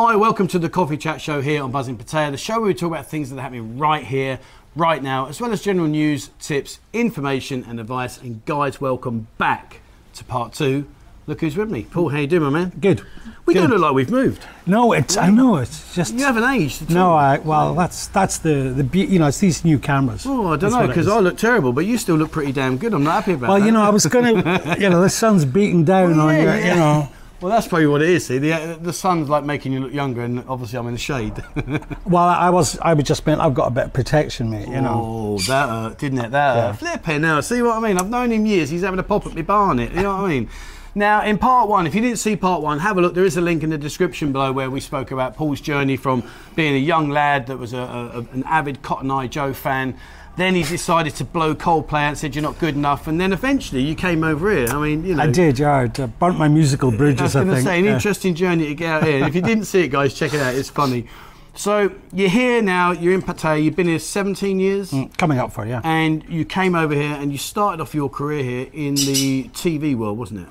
Hi, welcome to the Coffee Chat Show here on Buzzin Pattaya, the show where we talk about things that are happening right here, right now, as well as general news, tips, information, and advice. And guys, welcome back to part two. Look who's with me, Paul. How you doing, my man? Good. We Good. don't look like we've moved. No, it's I know it's just You haven't aged. no. I well, that's that's the the be- you know it's these new cameras. Oh, I don't That's know because. I look terrible, but you still look pretty damn good. I'm not happy about it. Well, that. you know, I was gonna, you know, the sun's beating down Well, on yeah, you, yeah. you know. Well, that's probably what it is. See, the the sun's like making you look younger, and obviously I'm in the shade. Well, I was, I was just meant I've got a bit of protection, mate. You know. Oh, that hurt, didn't it? That Yeah. hurt. Flipping now. See what I mean? I've known him years. He's having a pop at me barnet. You know what I mean? Now, in part one, if you didn't see part one, have a look. There is a link in the description below where we spoke about Paul's journey from being a young lad that was a, a, an avid Cotton Eye Joe fan. Then he decided to blow Coldplay and said, You're not good enough. And then eventually you came over here. I mean, you know. I did, yeah. I burnt my musical I was bridges. I, going to think. say, an yeah. interesting journey to get out here. if you didn't see it, guys, check it out. It's funny. So you're here now. You're in Pattaya. You've been here 17 years, Mm, Coming up for yeah. and you came over here and you started off your career here in the TV world, wasn't it?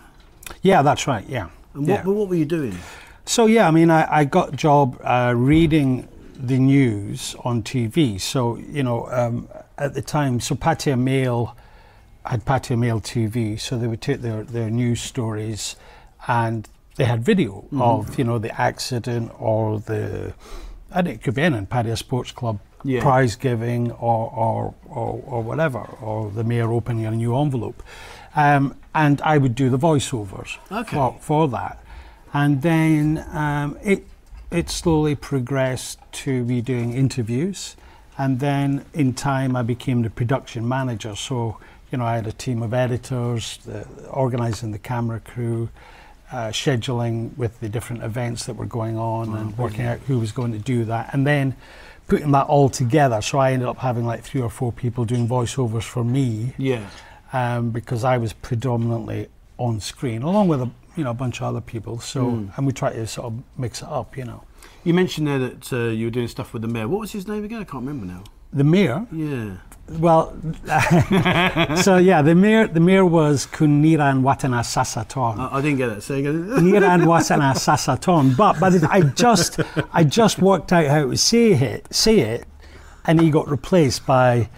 Yeah, that's right. Yeah. And what, but what were you doing? So yeah, I mean, I, I got a job uh, reading the news on TV. So you know, um, at the time, so Pattaya Mail had Pattaya Mail TV, so they would take their their news stories, and they had video of you know the accident or the, and it could be in Pattaya Sports Club Yeah. prize giving or or, or or whatever, or the mayor opening a new envelope. Um, and I would do the voiceovers Okay. for, for that. And then um, it, it slowly progressed to me doing interviews. And then in time, I became the production manager. So, you know, I had a team of editors, the, organising the camera crew, uh, scheduling with the different events that were going on and working out who was going to do that. And then putting that all together. So I ended up having like three or four people doing voiceovers for me Yeah. Um, because I was predominantly on screen, along with a you know a bunch of other people. So Mm. and we try to sort of mix it up, you know. You mentioned there that uh, you were doing stuff with the mayor. What was his name again? I can't remember now. The mayor, Yeah. well, so yeah, the mayor the mayor was Kuniran Watana Sasaton. I, I didn't get that. Say again. Niran Watana Sasaton, but but I just I just worked out how to say it say it, and he got replaced by.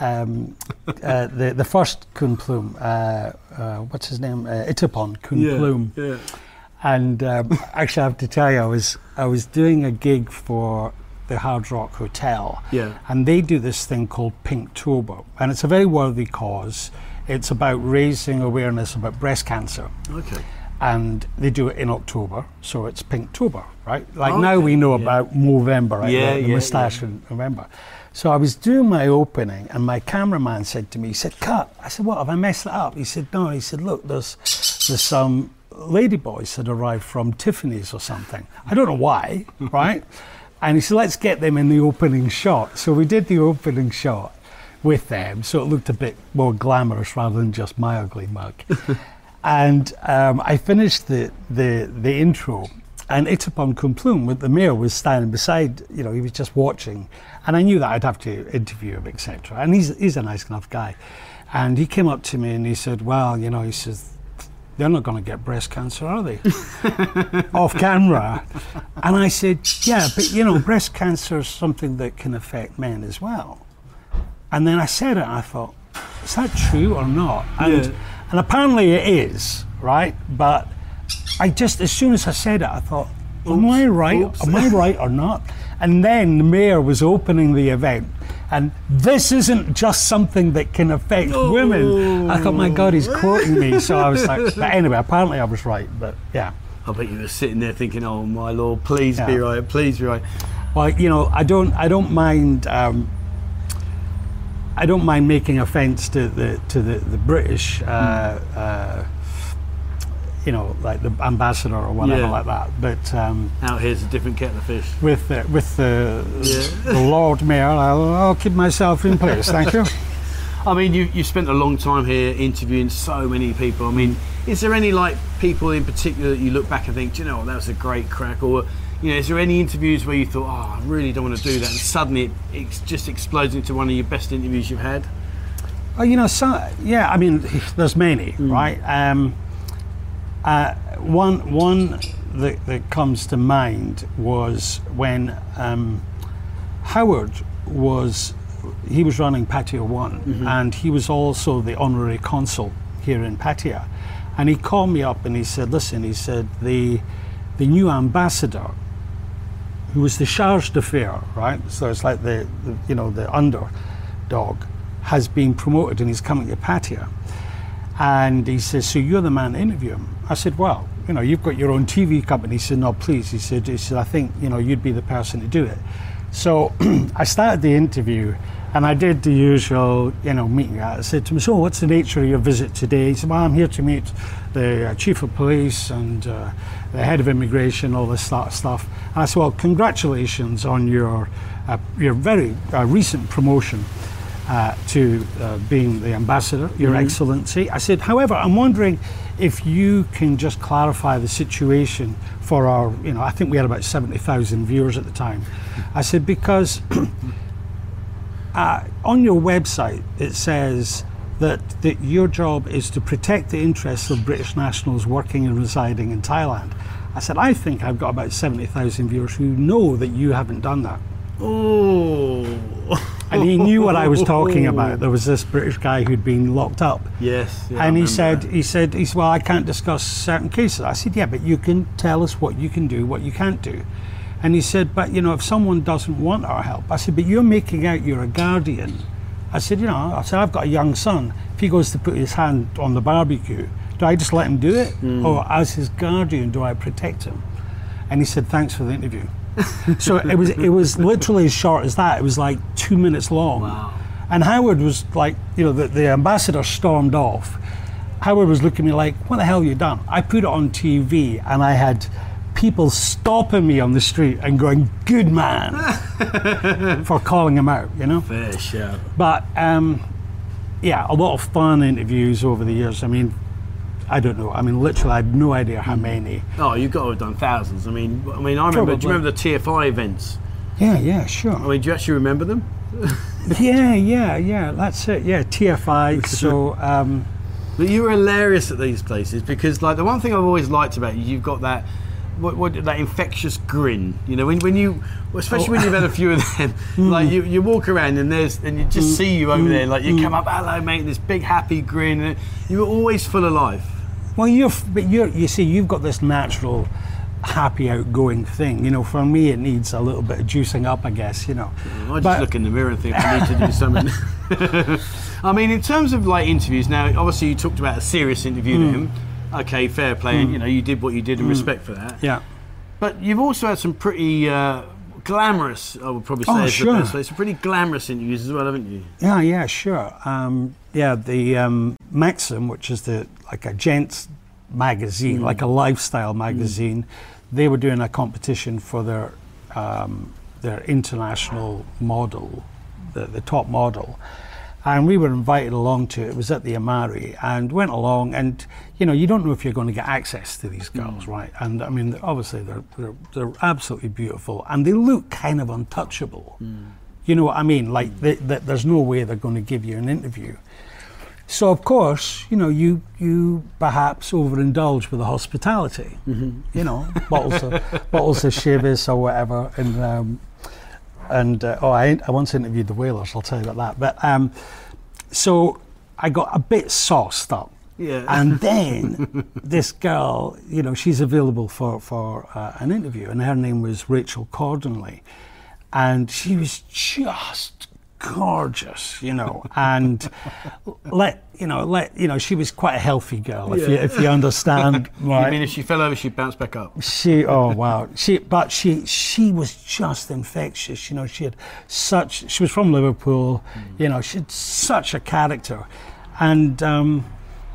Um, uh, the the first Kun Plume, uh, uh, what's his name? Uh, Itthiphol Kun yeah. Plume. Yeah. And um, actually, I have to tell you, I was I was doing a gig for the Hard Rock Hotel, Yeah. and they do this thing called Pinktober, and it's a very worthy cause. It's about raising awareness about breast cancer, Okay. And they do it in October, so it's Pinktober, right? Like Okay, now we know yeah. about Movember, right? Yeah, the, the yeah, moustache in November. So I was doing my opening, and my cameraman said to me, he said, "Cut." I said, "What? Have I messed it up?" He said, "No." He said, "Look, there's there's some ladyboys that arrived from Tiffany's or something. I don't know why, right?" And he said, "Let's get them in the opening shot." So we did the opening shot with them, so it looked a bit more glamorous rather than just my ugly mug. and um, I finished the, the the intro, and Itthiphol Kunplome with the mayor was standing beside. You know, he was just watching, and I knew that I'd have to interview him, etc. And he's he's a nice enough guy, and he came up to me and he said, "Well, you know," he says. They're not going to get breast cancer, are they? Off camera. And I said, Yeah, but you know, breast cancer is something that can affect men as well. And then I said it and I thought, is that true or not? And, Yeah. And apparently it is, right? But I just, as soon as I said it, I thought, am I right? Oops. Am I right or not? And then the mayor was opening the event. And this isn't just something that can affect women. I thought, my God, he's quoting me. So I was like, but anyway, apparently I was right. But yeah. I bet you were sitting there thinking, "Oh my lord, please be right, please be right." Well, you know, I don't, I don't mind, um, I don't mind making offence to the to the the British, uh, uh, you know, like the ambassador or whatever Yeah. like that. But um, Out here's a different kettle of fish. with the, with the, Yeah. the Lord Mayor, I'll, I'll keep myself in place. Thank you. I mean, you you spent a long time here interviewing so many people. I mean, is there any like people in particular that you look back and think, "Do you know, what, that was a great crack, or you know, is there any interviews where you thought, oh, I really don't want to do that, and suddenly it, it just explodes into one of your best interviews you've had? Oh, you know, so, yeah, I mean, there's many, right? Um, uh, one, one that, that comes to mind was when um, Howard was he was running Pattaya One, and he was also the honorary consul here in Pattaya. And he called me up and he said, "Listen," he said, "the the new ambassador, who was the charge d'affaires, right? So it's like the, the you know the underdog, has been promoted and he's coming to Pattaya." And he says, "So you're the man to interview him?" I said, "Well, you know, you've got your own TV company." He said, "No, please." He said, "He said I think you know you'd be the person to do it." So I started the interview, and I did the usual, you know, meeting. I said to him, "So, what's the nature of your visit today?" He said, "Well, I'm here to meet the uh, chief of police and uh, the head of immigration, all this sort of stuff." And I said, "Well, congratulations on your uh, your very uh, recent promotion." uh, to uh, being the ambassador, Your Excellency. I said, however, I'm wondering if you can just clarify the situation for our, you know, I think we had about 70,000 viewers at the time. I said, because uh, on your website it says that, that your job is to protect the interests of British nationals working and residing in Thailand. I said, I think I've got about 70,000 viewers who know that you haven't done that. Oh. And he knew what I was talking about. There was this British guy who'd been locked up. Yes. yeah, and he said, he said, he said, well, I can't discuss certain cases. I said, yeah, but you can tell us what you can do, what you can't do. And he said, but you know, if someone doesn't want our help, I said, but you're making out you're a guardian. I said, you know, I said, I've got a young son. If he goes to put his hand on the barbecue, do I just let him do it? Mm. Or as his guardian, do I protect him? And he said, thanks for the interview. so it was it was literally as short as that. It was like two minutes long. Wow. And Howard was like, you know, the, the ambassador stormed off. Howard was looking at me like, what the hell you done? I put it on TV and I had people stopping me on the street and going, good man, for calling him out, you know? Fair shout. But um, yeah, a lot of fun interviews over the years. I mean, I don't know. I mean, literally, I had no idea how many. Oh, you've got to have done thousands. I mean, I mean, I remember. Do you remember the TFI events? Yeah, yeah, sure. I mean, do you actually remember them? Yeah, yeah, yeah. That's it. Yeah, TFI. So, um, But you were hilarious at these places because, like, the one thing I've always liked about you, you've got that. What, what that infectious grin, you know, when, when you, especially when you've had a few of them, hmm. like you, you walk around and there's and you just hmm. see you over hmm. there, like you come up, hello mate, this big happy grin, and you were always full of life. well, you're, but you're, you see, you've got this natural, happy, outgoing thing. You know, for me, it needs a little bit of juicing up, I guess. You know, mm, I just But- look in the mirror and think I need to do something. I mean, in terms of like interviews, now obviously you talked about a serious interview Hmm. to him. Okay, fair play, and you know you did what you did, and respect for that. yeah. But you've also had some pretty uh, glamorous, I would probably say, Oh, sure. the best way. Some pretty glamorous interviews as well, haven't you? Yeah, yeah, sure. Um, yeah, the um, Maxim, which is the like a gents magazine, like a lifestyle magazine, they were doing a competition for their um, their international model, the, the top model. And we were invited along to it. It was at the Amari, and went along. And you know, you don't know if you're going to get access to these hmm. girls, right? And I mean, obviously, they're, they're they're absolutely beautiful, and they look kind of untouchable. Hmm. You know what I mean? Like, hmm. they, they, there's no way they're going to give you an interview. So, of course, you know, you you perhaps overindulge with the hospitality. Mm-hmm. You know, bottles of bottles of Chivas or whatever, and um, and uh, oh, I, I once interviewed the Wailers. I'll tell you about that. But um, so I got a bit sauced up. Yeah. And then this girl, you know, she's available for for uh, an interview, and her name was Rachel Cordonley, and she was just gorgeous, you know, and let you know, let you know, she was quite a healthy girl, if you if you understand. I mean, if she fell over, she'd bounce back up. She, oh wow, she, but she, she was just infectious. You know, she had such. She was from Liverpool. You know, she had such a character, and um,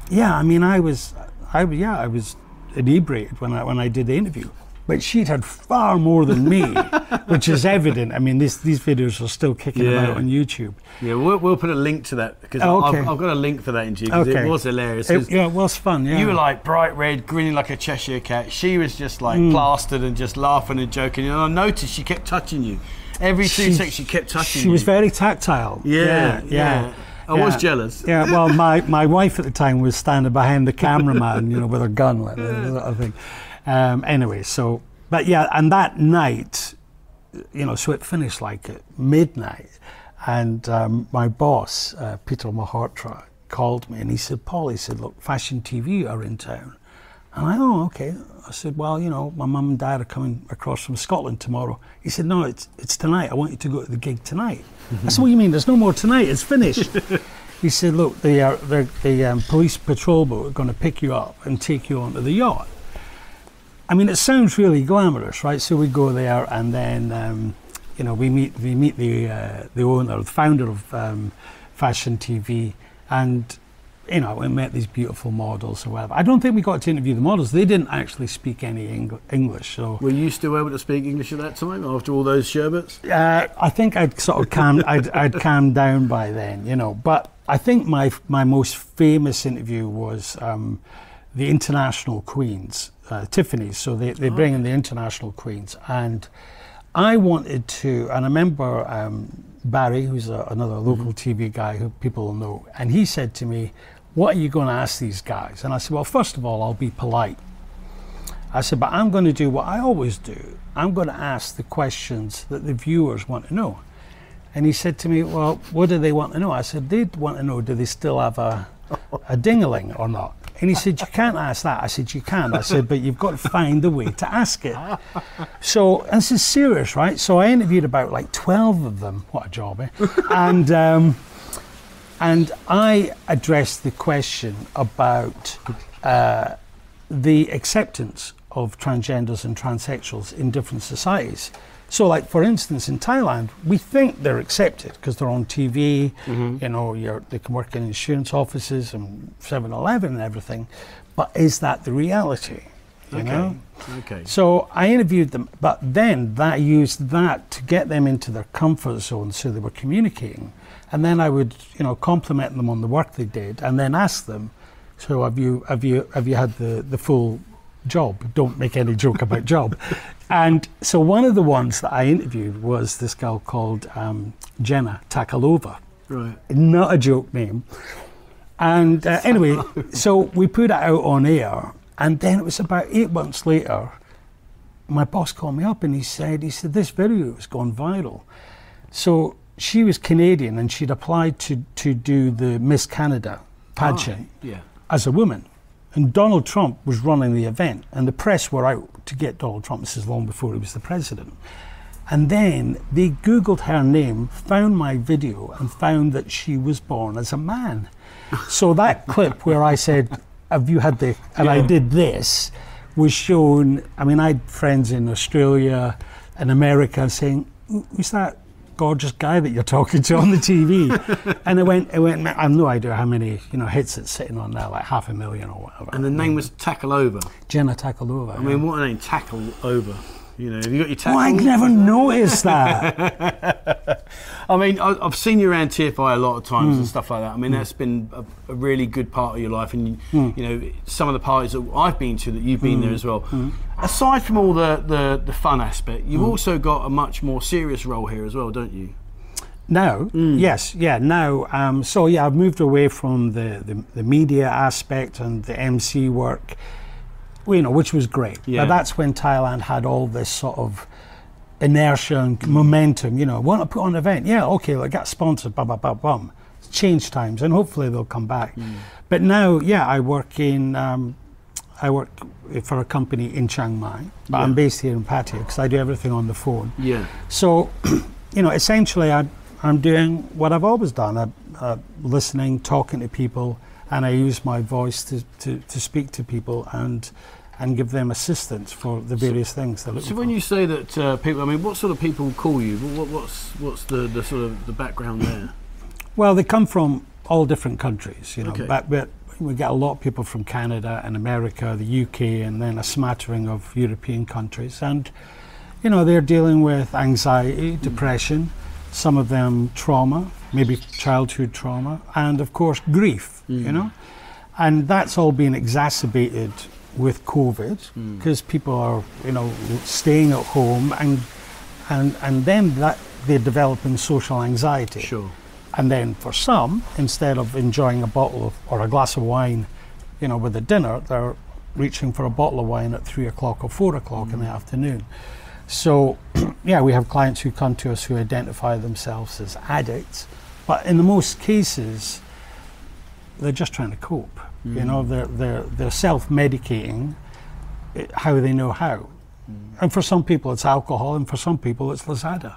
yeah, I mean, I was, I yeah, I was inebriated when I when I did the interview. But she'd had far more than me, which is evident. I mean, this, these videos are still kicking Yeah. about on YouTube. Yeah, we'll, we'll put a link to that because Oh, okay. I've, I've got a link for that interview because Okay. it was hilarious. It, yeah, it was fun. Yeah, You were like bright red, grinning like a Cheshire cat. She was just like Hmm. plastered and just laughing and joking. And I noticed she kept touching you. Every two She- seconds she kept touching she you. was very tactile. Yeah, yeah. yeah. I was jealous. Yeah, well, my, my wife at the time was standing behind the cameraman, you know, with her gun, like that sort of thing. Um, anyway, so but yeah, and that night, you know, so it finished like at midnight, and um, my boss, uh, Peter Malhotra, called me and he said, Paul, he said, look, Fashion TV are in town. And I, oh, okay. I said, well, you know, my mum and dad are coming across from Scotland tomorrow. He said, no, it's, it's tonight. I want you to go to the gig tonight. I said, what do you mean? There's no more tonight. It's finished. he said, look, the, uh, the, the um, police patrol boat are going to pick you up and take you onto the yacht. I mean, it sounds really glamorous, right? So we go there and then, um, you know, we meet, we meet the, uh, the owner, the founder of um, Fashion TV, and you know, we met these beautiful models or whatever. I don't think we got to interview the models. They didn't actually speak any Eng- English, so Were you still able to speak English at that time after all those sherbets? uh, I think I'd sort of calmed, I'd, I'd calmed down by then, you know. But I think my my most famous interview was um, the international queens, uh, Tiffany's. So they they bring in the international queens, and I wanted to, and I remember um, Barry, who's a, another local TV guy who people will know, and he said to me, "What are you going to ask these guys?" And I said, "Well, first of all, I'll be polite." I said, but I'm going to do what I always do. I'm going to ask the questions that the viewers want to know. And he said to me, well, what do they want to know? I said, they'd want to know, do they still have a, a dingaling or not? And he said, you can't ask that. I said, you can. I said, but you've got to find a way to ask it. So, and this is serious, right? So I interviewed about like 12 of them. What a job, eh? and, um, and I addressed the question about uh, the acceptance of transgenders and transsexuals in different societies. So, like for instance, in Thailand, we think they're accepted because they're on TV. You know, you're, they can work in insurance offices and 7-Eleven and everything. But is that the reality? You Okay. know. Okay. So I interviewed them, but then that I used that to get them into their comfort zone, so they were communicating, and then I would, you know, compliment them on the work they did, and then ask them, "So have you have you have you had the the full job? Don't make any joke about job." And so one of the ones that I interviewed was this girl called um, Jenna Talackova Right. not a joke name. And uh, anyway, so we put it out on air, and then it was about eight months later. My boss called me up and he said, he said this video has gone viral. So she was Canadian and she'd applied to to do the Miss Canada pageant ah, Yeah. as a woman. And Donald Trump was running the event, and the press were out to get Donald Trump. This is long before he was the president. And then they Googled her name, found my video, and found that she was born as a man. So that clip where I said, Have you had the, and I did this, was shown. I mean, I had friends in Australia and America saying, Who's that gorgeous guy that you're talking to on the TV? and I went, I went, I have no idea how many, you know, hits it's sitting on now, like half a million or whatever. And the name was Tackle Over. Jenna Tackle Over. I mean, what a name, Tackle Over. You know, have you got your tackle? oh, I never noticed that. I mean, I, I've seen you around TFI a lot of times Hmm. and stuff like that. I mean, that's been a, a really good part of your life, and you, Hmm. you know, some of the parties that I've been to that you've been there as well. Aside from all the, the, the fun aspect, you've Hmm. also got a much more serious role here as well, don't you? Now, yes, yeah, now. Um, so, yeah, I've moved away from the, the, the media aspect and the MC work, you know, which was great. Yeah. But that's when Thailand had all this sort of inertia and momentum. You know, want to put on an event? Yeah, okay, like get sponsored, blah, blah, blah, blah. Change times, and hopefully they'll come back. But now, yeah, I work in. Um, I work for a company in Chiang Mai, but I'm based here in Pattaya because I do everything on the phone. Yeah. So, you know, essentially, I, I'm doing what I've always done: I, uh, listening, talking to people, and I use my voice to, to, to speak to people and and give them assistance for the various things they're looking So for. when you say that uh, people, I mean, what sort of people call you? What, what's what's the, the sort of the background there? Well, they come from all different countries, you know, Okay. but, but we get a lot of people from Canada and America, the UK, and then a smattering of European countries. And, you know, they're dealing with anxiety, depression, some of them trauma, maybe childhood trauma, and of course, grief, you mm. know. And that's all been exacerbated with COVID mm. because people are, you know, staying at home and, and, and then that they're developing social anxiety. Sure. And then for some, instead of enjoying a bottle of, or a glass of wine, you know, with a dinner, they're reaching for a bottle of wine at three o'clock or four o'clock in the mm. afternoon. So, yeah, we have clients who come to us who identify themselves as addicts, but in the most cases, they're just trying to cope. You know, they're they're they're self-medicating eh, how they know how. And for some people, it's alcohol, and for some people, it's Lazada.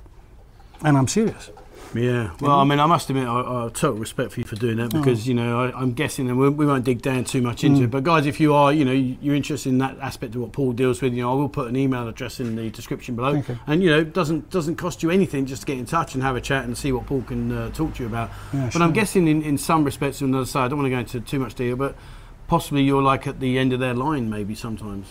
And I'm serious. Yeah. Well, I mean, I must admit, I, I have total respect for you for doing that because, you know, I, I'm guessing, and we, we won't dig down too much into it, but guys, if you are, you know, you're interested in that aspect of what Paul deals with, you know, I will put an email address in the description below. Okay. And, you know, it doesn't, doesn't cost you anything just to get in touch and have a chat and see what Paul can uh, talk to you about. Yeah, but I'm guessing in, in some respects, on the other side, I don't want to go into too much detail, but possibly you're like at the end of their line maybe sometimes.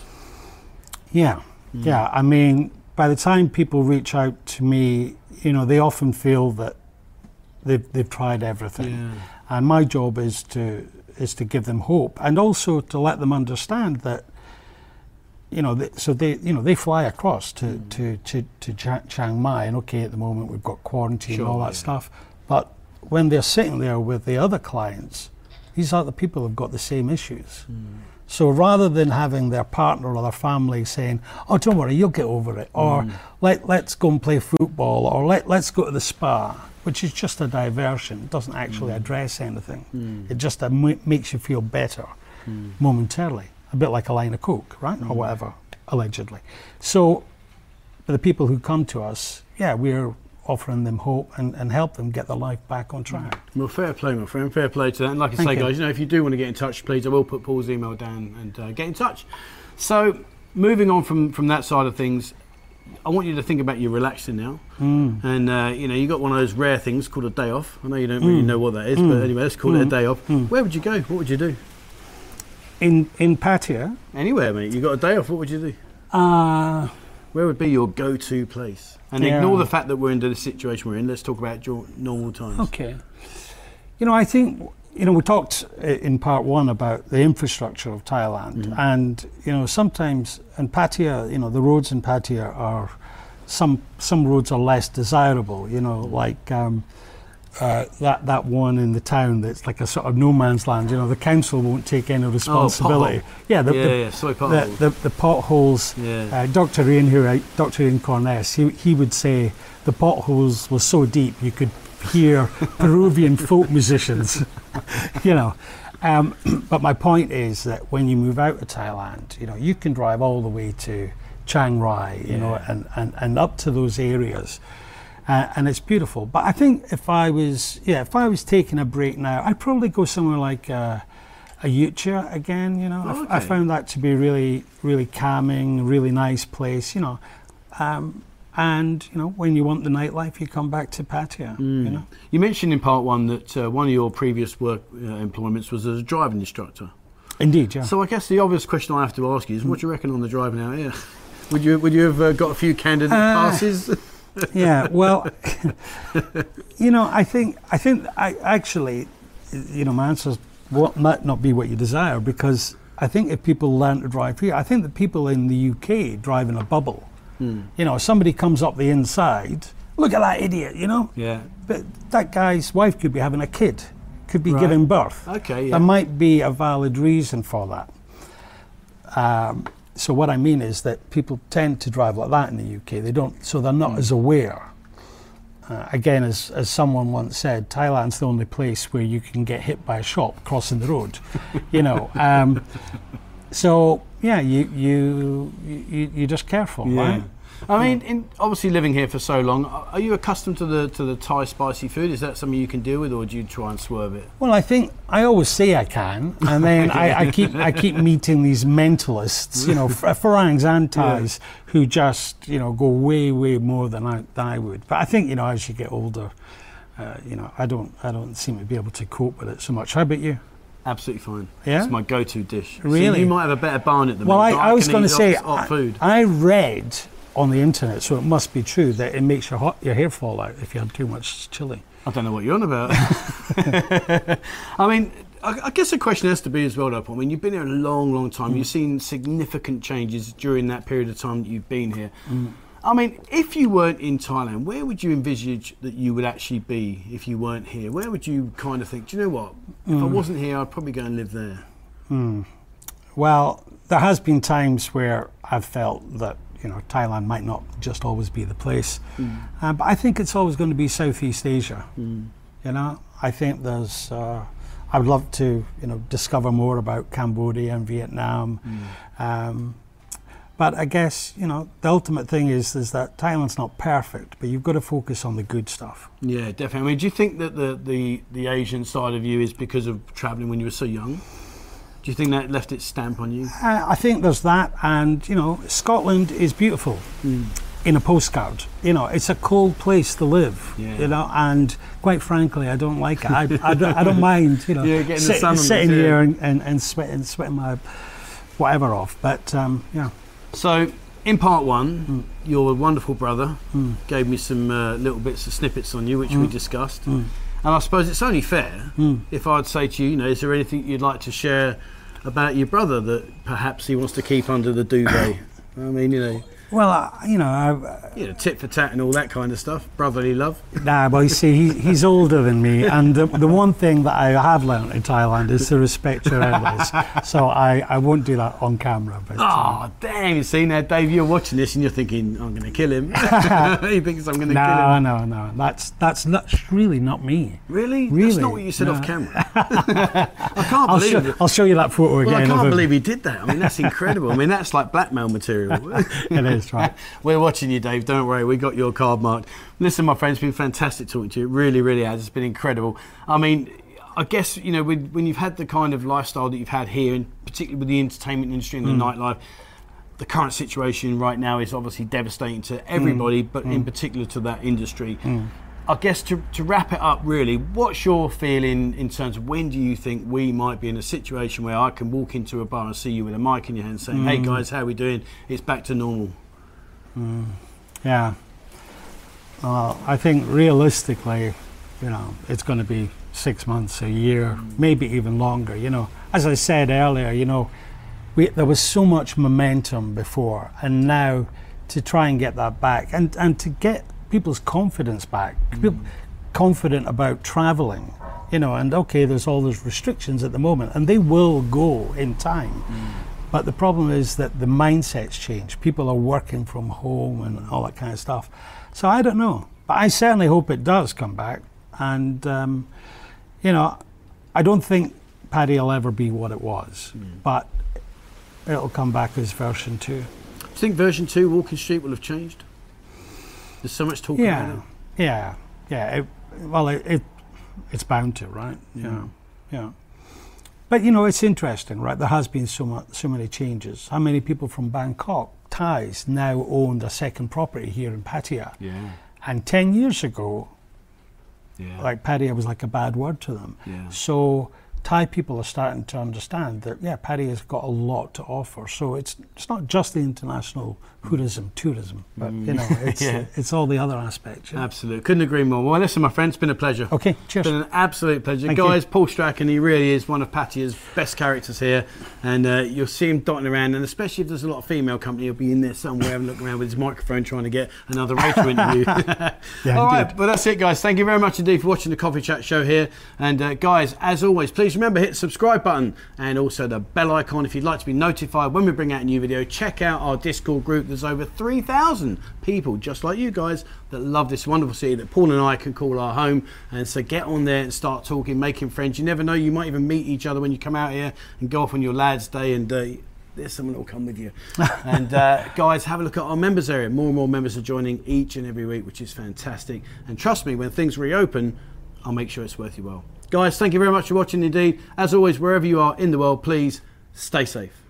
Yeah, yeah. I mean, by the time people reach out to me, you know, they often feel that they've, they've tried everything. Yeah. And my job is to is to give them hope and also to let them understand that you know they, so they you know they fly across to hmm. to, to, to Cha- Chiang Mai and okay at the moment we've got quarantine and all that yeah. stuff but when they're sitting there with the other clients these are the people who've got the same issues hmm. So rather than having their partner or their family saying, "Oh, don't worry, you'll get over it," or mm. "Let let's go and play football," or "Let let's go to the spa," which is just a diversion, it doesn't actually mm. address anything. Mm. It just uh, ma- makes you feel better momentarily, a bit like a line of coke, right, or whatever, allegedly. So, the people who come to us, yeah, we're offering them hope and, and help them get their life back on track. Well, fair play, my friend. Fair play to that. And like I Thank say, you. guys, you know, if you do want to get in touch, please, I will put Paul's email down and uh, get in touch. So, moving on from from that side of things, I want you to think about your relaxing now. Mm. And uh, you know, you got one of those rare things called a day off. I know you don't really Mm. know what that is, but anyway, let's call it a day off. Mm. Where would you go? What would you do? In in Pattaya, Anywhere, mate. You got a day off. What would you do? uh, Where would be your go-to place? And Yeah. ignore the fact that we're in the situation we're in. Let's talk about your normal times. Okay. You know, I think, you know, we talked uh, in part one about the infrastructure of Thailand. And, you know, sometimes in Pattaya, you know, the roads in Pattaya are, some, some roads are less desirable, you know, like um, uh, that, that one in the town that's like a sort of no man's land. You know, the council won't take any responsibility. yeah, the, yeah, the, yeah, soi the, potholes. the, the potholes. Yeah. Uh, Dr. Iain, who I, Dr. Iain Corness, he, he would say the potholes were so deep you could hear Peruvian folk musicians, you know. Um, but my point is that when you move out of Thailand, you know, you can drive all the way to Chiang Rai, you know, and, and, and up to those areas. Uh, and it's beautiful. But I think if I was, yeah, if I was taking a break now, I'd probably go somewhere like uh, a Yucha again. You know, I f- I, Okay. found that to be really, really calming, really nice place. You know, um, and you know, when you want the nightlife, you come back to Pattaya. You know, You mentioned in part one that uh, one of your previous work uh, employments was as a driving instructor. indeed, yeah. So I guess the obvious question I have to ask you is, what do you reckon on the driving out here? Would you would you have uh, got a few candidate Uh, passes? yeah, well, you know, I think I think I actually, you know, my answer is what might not be what you desire because I think if people learn to drive here, I think that people in the UK drive in a bubble. Hmm. You know, somebody comes up the inside, look at that idiot, you know, Yeah. but that guy's wife could be having a kid, could be Right. giving birth. Okay. Yeah. There might be a valid reason for that. Um, so what I mean is that people tend to drive like that in the UK. They don't, so they're not as aware. Uh, again, as, as someone once said, Thailand's the only place where you can get hit by a shop crossing the road. you know, um, so yeah, you you you you're just careful, yeah. right? I mean, in, obviously living here for so long, are you accustomed to the to the Thai spicy food? Is that something you can deal with, or do you try and swerve it? Well, I think I always say I can, and then I, I keep I keep meeting these mentalists, you know, Farangs and Thais, who just you know go way way more than I than I would. But I think you know as you get older, uh, you know, I don't I don't seem to be able to cope with it so much. How about you? Absolutely fine. Yeah? It's my go-to dish. So Really? you might have a better barn at the Well, I, minute. but I was going to say I, food. I read on the internet, so it must be true that it makes your hot, your hair fall out if you had too much chili. I don't know what you're on about. I mean, I, I guess the question has to be as well, though. Paul. I mean, you've been here a long, long time. Mm. You've seen significant changes during that period of time that you've been here. Mm. I mean, if you weren't in Thailand, where would you envisage that you would actually be if you weren't here? Where would you kind of think, do you know what? If Mm. I wasn't here, I'd probably go and live there. Well, there has been times where I've felt that you know Thailand might not just always be the place, uh, but I think it's always going to be Southeast Asia. You know, I think there's. Uh, I would love to you know discover more about Cambodia and Vietnam. Um, but I guess you know the ultimate thing is is that Thailand's not perfect, but you've got to focus on the good stuff. Yeah, definitely. I mean, do you think that the, the, the Asian side of you is because of travelling when you were so young? Do you think that left its stamp on you? Uh, I think there's that, and you know, Scotland is beautiful in a postcard. You know, it's a cold place to live. Yeah. You know, and quite frankly, I don't like it. I, I, don't, I don't mind. You know, Yeah, sit- sitting here and, and, and sweating, sweating my whatever off. But um, yeah, So, in part one, your wonderful brother gave me some uh, little bits of snippets on you, which we discussed. And I suppose it's only fair if I'd say to you, you know, is there anything you'd like to share about your brother that perhaps he wants to keep under the duvet? I mean, you know, well, I, you know, I, you know, tit for tat and all that kind of stuff, brotherly love. Nah, well, you see, he, he's older than me, and the, the one thing that I have learned in Thailand is to respect your elders. So I, I won't do that on camera. But Oh, damn! You see now, Dave, you're watching this and you're thinking, I'm going to kill him. he thinks I'm going to kill no, him. no, no, that's that's not really not me. Really? Really? That's not what you said No. off camera. I can't I'll believe show, it. I'll show you that photo Well, I can't of him. believe he did that. I mean, that's incredible. I mean, that's like blackmail material. Is right. We're watching you, Dave. Don't worry. We got your card marked. Listen, my friend, it's been fantastic talking to you. It really, really has. It's been incredible. I mean, I guess, you know, when, when you've had the kind of lifestyle that you've had here, and particularly with the entertainment industry and the mm. nightlife, the current situation right now is obviously devastating to everybody, mm. but in mm. particular to that industry. I guess to, to wrap it up, really, what's your feeling in terms of when do you think we might be in a situation where I can walk into a bar and see you with a mic in your hand saying, hey guys, how we doing? It's back to normal. Yeah. Well, I think realistically, you know, it's going to be six months, a year, maybe even longer. You know, as I said earlier, you know, we, there was so much momentum before, and now to try and get that back and, and to get people's confidence back, mm. people confident about traveling, you know, and okay, there's all those restrictions at the moment, and they will go in time. Mm. But the problem is that the mindset's changed. People are working from home and all that kind of stuff. So I don't know. But I certainly hope it does come back. And, um, you know, I don't think Paddy will ever be what it was, but it'll come back as version two. Do you think version two, Walking Street, will have changed? There's so much talk about it. yeah, yeah. It, well, it, it it's bound to, right? Yeah, yeah. But you know, it's interesting, right? There has been so much, so many changes. How many people from Bangkok, Thais, now owned a second property here in Pattaya? Yeah, And ten years ago, yeah. like Pattaya was like a bad word to them. Yeah. So Thai people are starting to understand that yeah, Pattaya has got a lot to offer. So it's it's not just the international tourism, tourism, but you know, it's Yeah. it's all the other aspects. Absolutely. Couldn't agree more. Well, listen, my friend, it's been a pleasure. Okay, cheers. It's been an absolute pleasure. Thank you. Guys, Paul Strachan, he really is one of Pattaya's best characters here. And uh, you'll see him dotting around. And especially if there's a lot of female company, he'll be in there somewhere having a look around with his microphone trying to get another radio interview. Yeah, All right, indeed. but that's it, guys. Thank you very much indeed for watching the Coffee Chat show here. And uh, guys, as always, please remember hit the subscribe button and also the bell icon if you'd like to be notified when we bring out a new video. Check out our Discord group. There's over 3,000 people just like you guys that love this wonderful city that Paul and I can call our home. And so get on there and start talking, making friends. You never know, you might even meet each other when you come out here and go off on your lads' day and. Uh, there's someone that will come with you. and uh, guys, have a look at our members area. More and more members are joining each and every week, which is fantastic. And trust me, when things reopen, I'll make sure it's worth your while. Guys, thank you very much for watching indeed. As always, wherever you are in the world, please stay safe.